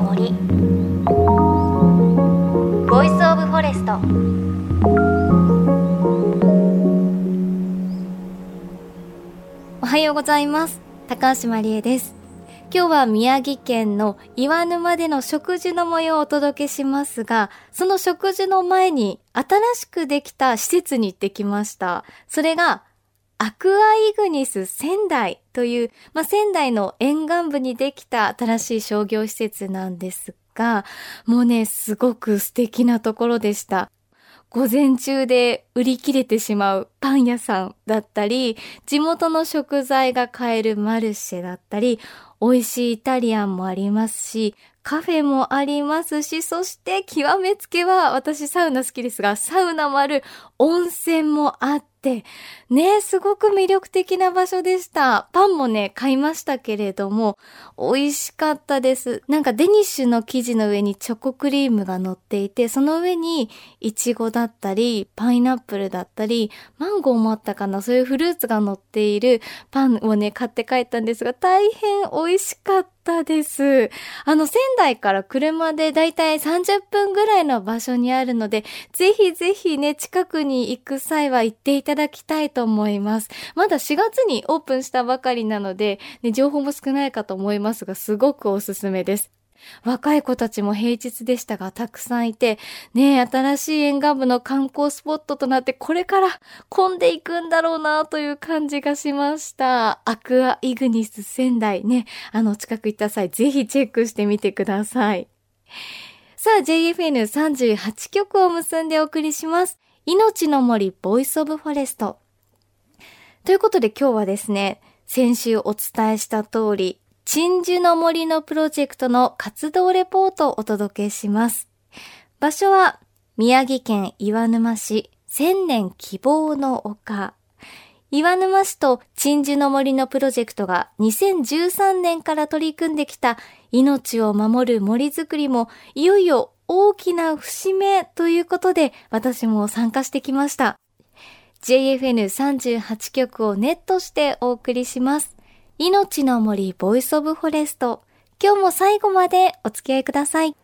の森 voice of forest おはようございます。高橋真理恵です。今日は宮城県の岩沼での植樹の模様をお届けしますが、その植樹の前に新しくできた施設に行ってきました。それがアクアイグニス仙台という、まあ、仙台の沿岸部にできた新しい商業施設なんですが、もうね、すごく素敵なところでした。午前中で売り切れてしまうパン屋さんだったり、地元の食材が買えるマルシェだったり、美味しいイタリアンもありますし、カフェもありますし、そして極めつけは私サウナ好きですが、サウナもある温泉もあって、ね、すごく魅力的な場所でした。パンもね、買いましたけれども、美味しかったです。なんかデニッシュの生地の上にチョコクリームが乗っていて、その上にイチゴだったり、パイナップルだったり、マンゴーもあったかな、そういうフルーツが乗っているパンをね、買って帰ったんですが、大変美味しかったです。あの、仙台から車でだいたい30分ぐらいの場所にあるので、ぜひぜひね、近くに行く際は行っていただきたいと思います。まだ4月にオープンしたばかりなので、ね、情報も少ないかと思いますが、すごくおすすめです。若い子たちも平日でしたがたくさんいて、ねえ、新しい沿岸部の観光スポットとなってこれから混んでいくんだろうなという感じがしました。アクアイグニス仙台ね、あの近く行った際ぜひチェックしてみてください。さあ、JFN38 曲を結んでお送りします。命の森 voice of forest。ということで今日はですね、先週お伝えした通り、鎮守の森のプロジェクトの活動レポートをお届けします。場所は宮城県岩沼市千年希望の丘。岩沼市と鎮守の森のプロジェクトが2013年から取り組んできた命を守る森づくりもいよいよ大きな節目ということで私も参加してきました。JFN38 局をネットしてお送りします。命の森 voice of forest。今日も最後までお付き合いください。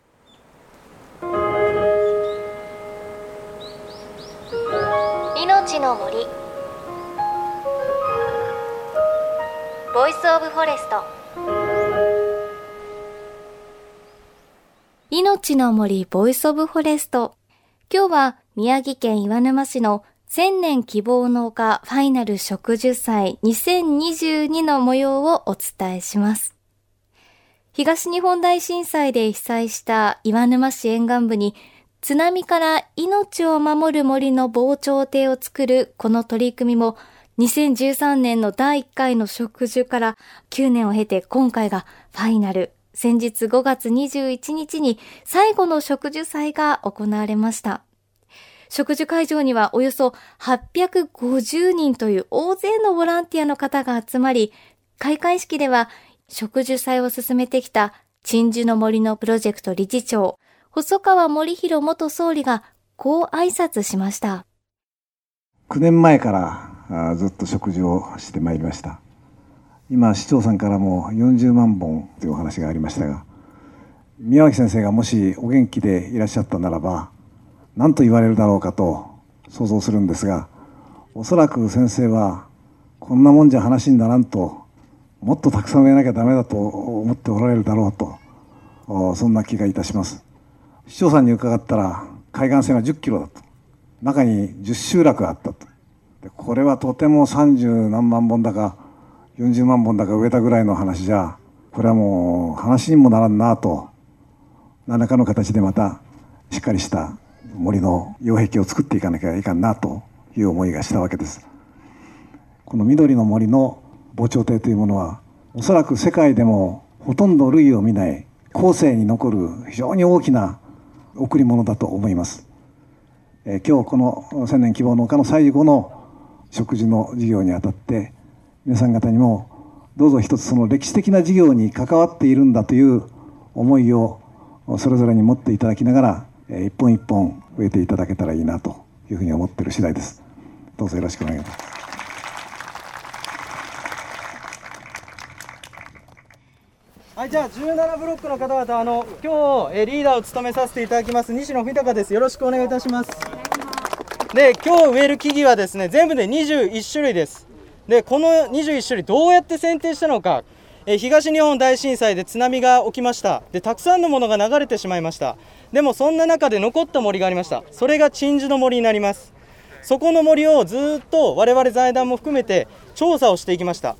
命の森 voice of forest命の森 voice of forest 今日は宮城県岩沼市の千年希望の丘ファイナル植樹祭2022の模様をお伝えします。東日本大震災で被災した岩沼市沿岸部に津波から命を守る森の防潮堤を作るこの取り組みも2013年の第1回の植樹から9年を経て今回がファイナル。先日5月21日に最後の植樹祭が行われました。植樹会場にはおよそ850人という大勢のボランティアの方が集まり、開会式では植樹祭を進めてきた鎮守の森のプロジェクト理事長、細川森弘元総理がこう挨拶しました。9年前からずっと植樹をしてまいりました。今、市長さんからも40万本というお話がありましたが、宮脇先生がもしお元気でいらっしゃったならば、何と言われるだろうかと想像するんですがおそらく先生はこんなもんじゃ話にならんともっとたくさん植えなきゃダメだと思っておられるだろうとそんな気がいたします。市長さんに伺ったら海岸線は10キロだと。中に10集落があったと。これはとても30何万本だか40万本だか植えたぐらいの話じゃこれはもう話にもならんなと何らかの形でまたしっかりした森の擁壁を作っていかなきゃいかんなという思いがしたわけです。この緑の森の防潮堤というものはおそらく世界でもほとんど類を見ない後世に残る非常に大きな贈り物だと思います、え今日この千年希望の丘の最後の食事の事業にあたって皆さん方にもどうぞ一つその歴史的な事業に関わっているんだという思いをそれぞれに持っていただきながら一本一本植えていただけたらいいなというふうに思っている次第ですどうぞよろしくお願いしますはい、じゃあ17ブロックの方々、あの今日えリーダーを務めさせていただきます西野文隆です。よろしくお願いいたします。で、今日植える木々はですね、全部で21種類です。で、この21種類どうやって選定したのか、え東日本大震災で津波が起きました。でたくさんのものが流れてしまいました。でもそんな中で残った森がありました。それが鎮守の森になります。そこの森をずっと我々財団も含めて調査をしていきました。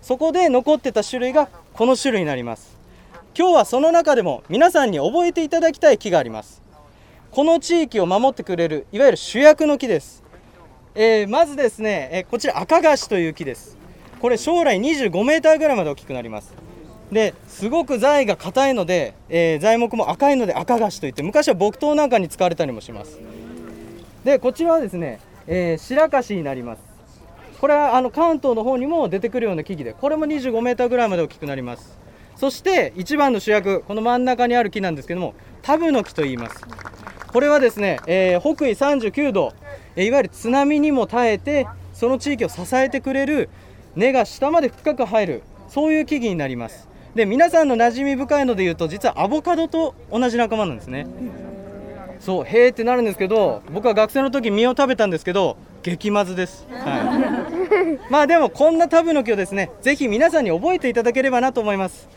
そこで残ってた種類がこの種類になります。今日はその中でも皆さんに覚えていただきたい木があります。この地域を守ってくれるいわゆる主役の木です、えー、まずですね、えー、こちら赤菓子という木です。これ将来25メーターぐらいまで大きくなります。ですごく材が硬いので、えー、材木も赤いので赤菓子といって昔は木刀なんかに使われたりもします。でこちらはですね、えー、白菓子になります。これはあの関東の方にも出てくるような木々でこれも25メーターぐらいまで大きくなります。そして一番の主役この真ん中にある木なんですけどもタブの木と言います。これはですね、えー、北緯39度、えいわゆる津波にも耐えてその地域を支えてくれる根が下まで深く入るそういう木々になります。で皆さんの馴染み深いので言うと実はアボカドと同じ仲間なんですね。そうへーってなるんですけど僕は学生の時実を食べたんですけど激まずです、はい、まあでもこんなタブの木をですねぜひ皆さんに覚えていただければなと思います。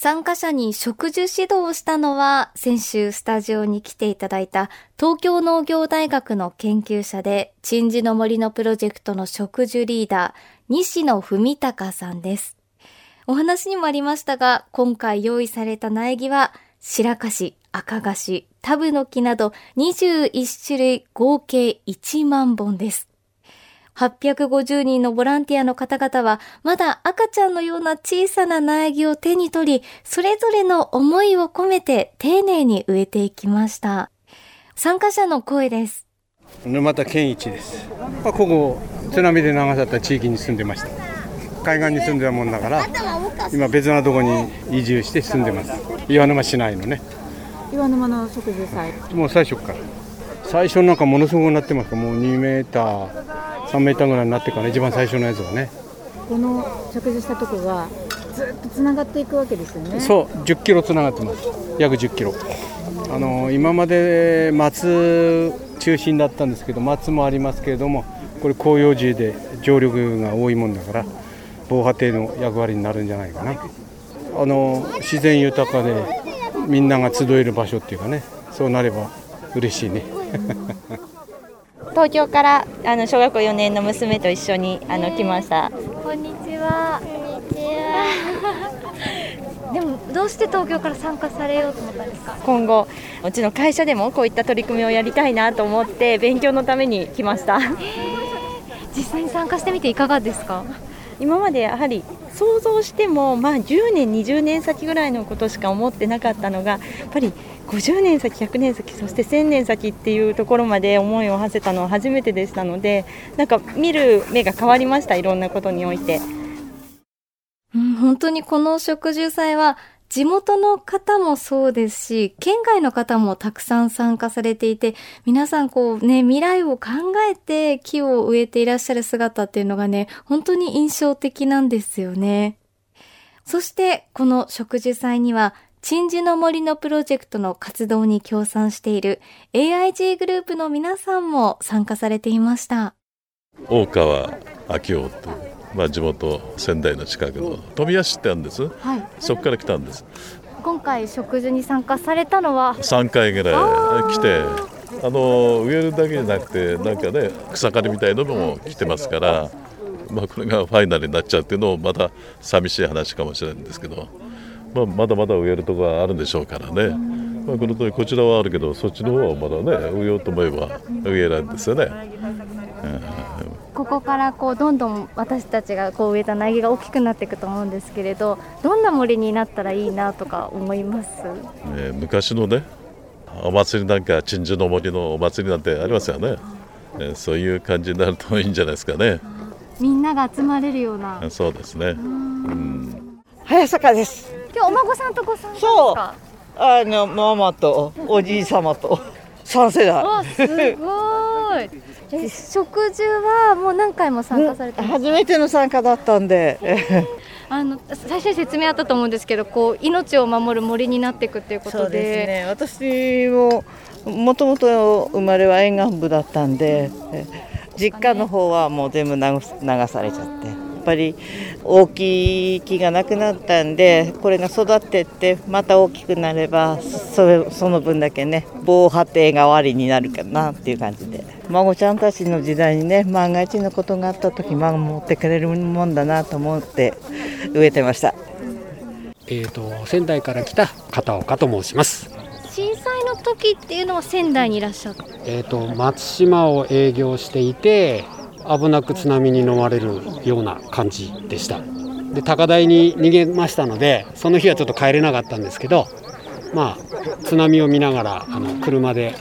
参加者に植樹指導をしたのは、先週スタジオに来ていただいた東京農業大学の研究者で、鎮守の森のプロジェクトの植樹リーダー、西野文隆さんです。お話にもありましたが、今回用意された苗木は、白菓子、赤菓子、タブの木など21種類合計1万本です。850人のボランティアの方々は、まだ赤ちゃんのような小さな苗木を手に取り、それぞれの思いを込めて丁寧に植えていきました。参加者の声です。沼田健一です。まあ、ここ、津波で流された地域に住んでました。海岸に住んでたもんだから、今別なとこに移住して住んでます。岩沼市内のね。岩沼の植樹祭。もう最初から。最初なんかものすごくなってますもう2メーター3メーターぐらいになってから一番最初のやつがね。この着樹したとこがずっとつながっていくわけですよね。そう10キロつながってます。約10キロ。あの今まで松中心だったんですけど松もありますけれどもこれ広葉樹で常緑が多いもんだから防波堤の役割になるんじゃないかな。あの自然豊かでみんなが集える場所っていうかねそうなれば嬉しいね 東京からあの小学校4年の娘と一緒にあの来ました。こんにちは。こんにちは。でもどうして東京から参加されようと思ったんですか？今後うちの会社でもこういった取り組みをやりたいなと思って勉強のために来ました実際に参加してみていかがですか？今までやはり想像しても、まあ、10年、20年先ぐらいのことしか思ってなかったのがやっぱり50年先、100年先そして1000年先っていうところまで思いを馳せたのは初めてでしたのでなんか見る目が変わりましたいろんなことにおいて。うん、本当にこの植樹祭は地元の方もそうですし、県外の方もたくさん参加されていて、皆さんこうね、未来を考えて木を植えていらっしゃる姿っていうのがね、本当に印象的なんですよね。そして、この植樹祭には、鎮守の森のプロジェクトの活動に協賛している AIG グループの皆さんも参加されていました。大川明夫とまあ、地元仙台の近くの富谷市ってあるんです、はい、そこから来たんです。今回植樹に参加されたのは？3回ぐらい来てあの植えるだけじゃなくてなんかね草刈りみたいのも来てますから、まあ、これがファイナルになっちゃうっていうのもまた寂しい話かもしれないんですけど、まあ、まだまだ植えるところはあるんでしょうからね、まあ、この通りこちらはあるけどそっちの方はまだね植えようと思えば植えられるんですよね。うんここからこうどんどん私たちがこう植えた苗木が大きくなっていくと思うんですけれどどんな森になったらいいなとか思います、えー、昔のねお祭りなんか鎮守の森のお祭りなんてありますよね、えー、そういう感じになるといいんじゃないですかね。みんなが集まれるような。そうですね。うん。早坂です。今日お孫さんとご参加ですか？あのママとおじい様と三世代。すごい植樹はもう何回も参加されて初めての参加だったんで。あの最初に説明あったと思うんですけどこう命を守る森になっていくっていうことで。そうですね。私ももともと生まれは沿岸部だったんで実家の方はもう全部流流されちゃってぱり大きい木がなくなったんでこれが育ってってまた大きくなればそれその分だけね防波堤代わりになるかなっていう感じで。孫ちゃんたちの時代にね万が一のことがあった時孫持ってくれるもんだなと思って植えてました。えーと、仙台から来た片岡と申します。震災の時っていうのは仙台にいらっしゃった、えーと、松島を営業していて危なく津波に飲まれるような感じでした。で高台に逃げましたのでその日はちょっと帰れなかったんですけどまあ津波を見ながらあの車で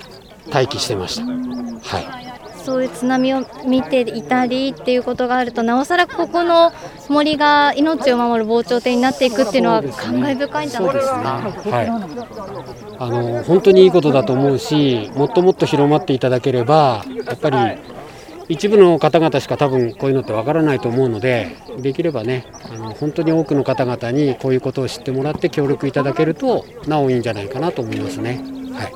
待機してました。はい。そういう津波を見ていたりっていうことがあるとなおさらここの森が命を守る防潮堤になっていくっていうのは感慨深いんじゃないですか？はい、あの本当にいいことだと思うしもっともっと広まっていただければやっぱり一部の方々しか多分こういうのってわからないと思うのでできればねあの本当に多くの方々にこういうことを知ってもらって協力いただけるとなおいいんじゃないかなと思いますね。はい、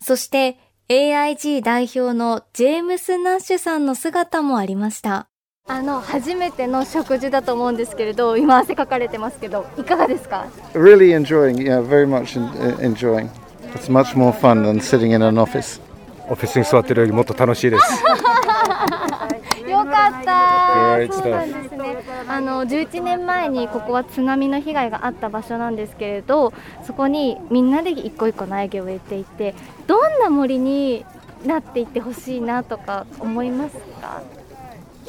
そして AIG 代表のジェームス・ナッシュさんの姿もありました。あの初めての食事だと思うんですけれど、今汗かかれてますけど、いかがですか？Really enjoying, yeah, very much enjoying. It's much more fun than sitting in an office. オフィスに座ってるよりもっと楽しいです。よかった。そうなんですね。あの11年前にここは津波の被害があった場所なんですけれど、そこにみんなで一個一個苗木を植えていて、どんな森になっていってほしいなとか思いますか。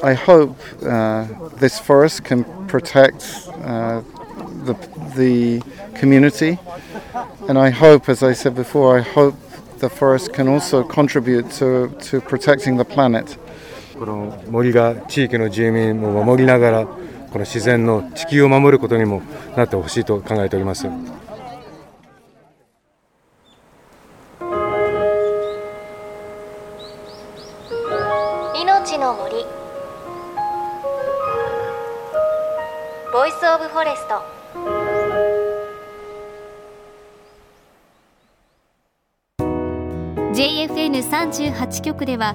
I hope uh, this forest can protect uh, the the community, and I hope, as I said before, I hope the forest can also contribute to to protecting the planet. この森が地域の住民も守りながらこの自然の地球を守ることにもなってほしいと考えております。命の森。 voice of forest。JFN38 局では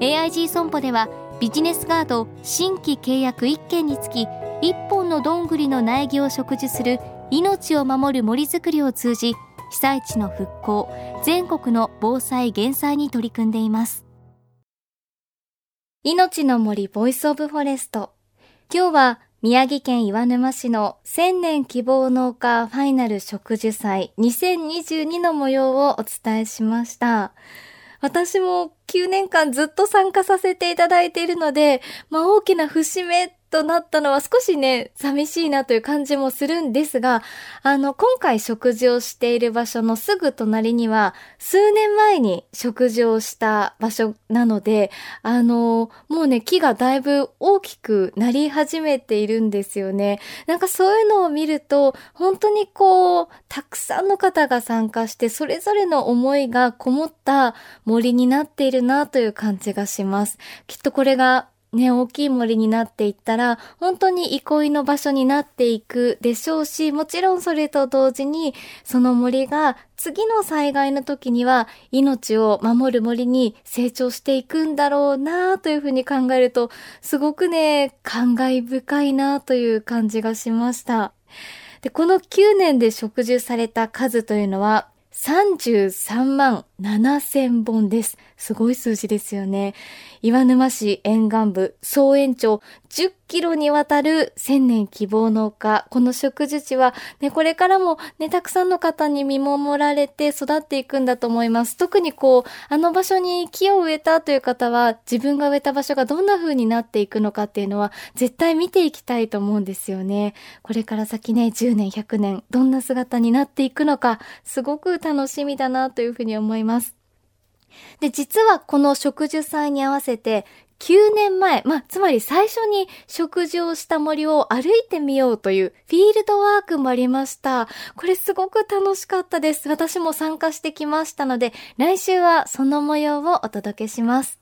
AIG 損保ではビジネスガード新規契約1件につき1本のどんぐりの苗木を植樹する命を守る森づくりを通じ被災地の復興全国の防災減災に取り組んでいます命の森 voice of forest 今日は宮城県岩沼市の千年希望の丘ファイナル植樹祭2022の模様をお伝えしました。私も9年間ずっと参加させていただいているので、まあ大きな節目となったのは少しね、寂しいなという感じもするんですが、あの、今回食事をしている場所のすぐ隣には、数年前に食事をした場所なので、あの、もうね、木がだいぶ大きくなり始めているんですよね。なんかそういうのを見ると、本当にこう、たくさんの方が参加して、それぞれの思いがこもった森になっているなという感じがします。きっとこれがね、大きい森になっていったら、本当に憩いの場所になっていくでしょうし、もちろんそれと同時に、その森が次の災害の時には命を守る森に成長していくんだろうなというふうに考えると、すごくね、感慨深いなという感じがしました。で、この9年で植樹された数というのは、33万7000本です。すごい数字ですよね。岩沼市沿岸部総延長10キロにわたる千年希望の丘。この植樹地はね、これからもね、たくさんの方に見守られて育っていくんだと思います。特にこう、あの場所に木を植えたという方は自分が植えた場所がどんな風になっていくのかっていうのは絶対見ていきたいと思うんですよね。これから先ね、10年、100年、どんな姿になっていくのか、すごく楽しみだなというふうに思います。で、実はこの植樹祭に合わせて、9年前、まあ、つまり最初に食事をした森を歩いてみようというフィールドワークもありました。これすごく楽しかったです。私も参加してきましたので、来週はその模様をお届けします。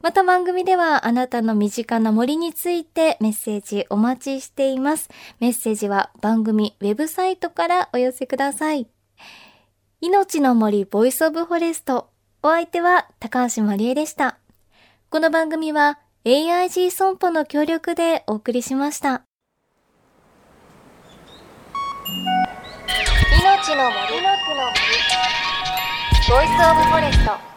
また番組ではあなたの身近な森についてメッセージお待ちしています。メッセージは番組ウェブサイトからお寄せください。命の森 voice of forest。お相手は高橋まりえでした。この番組は AIG 損保の協力でお送りしました。命の森の木の森 voice of forest。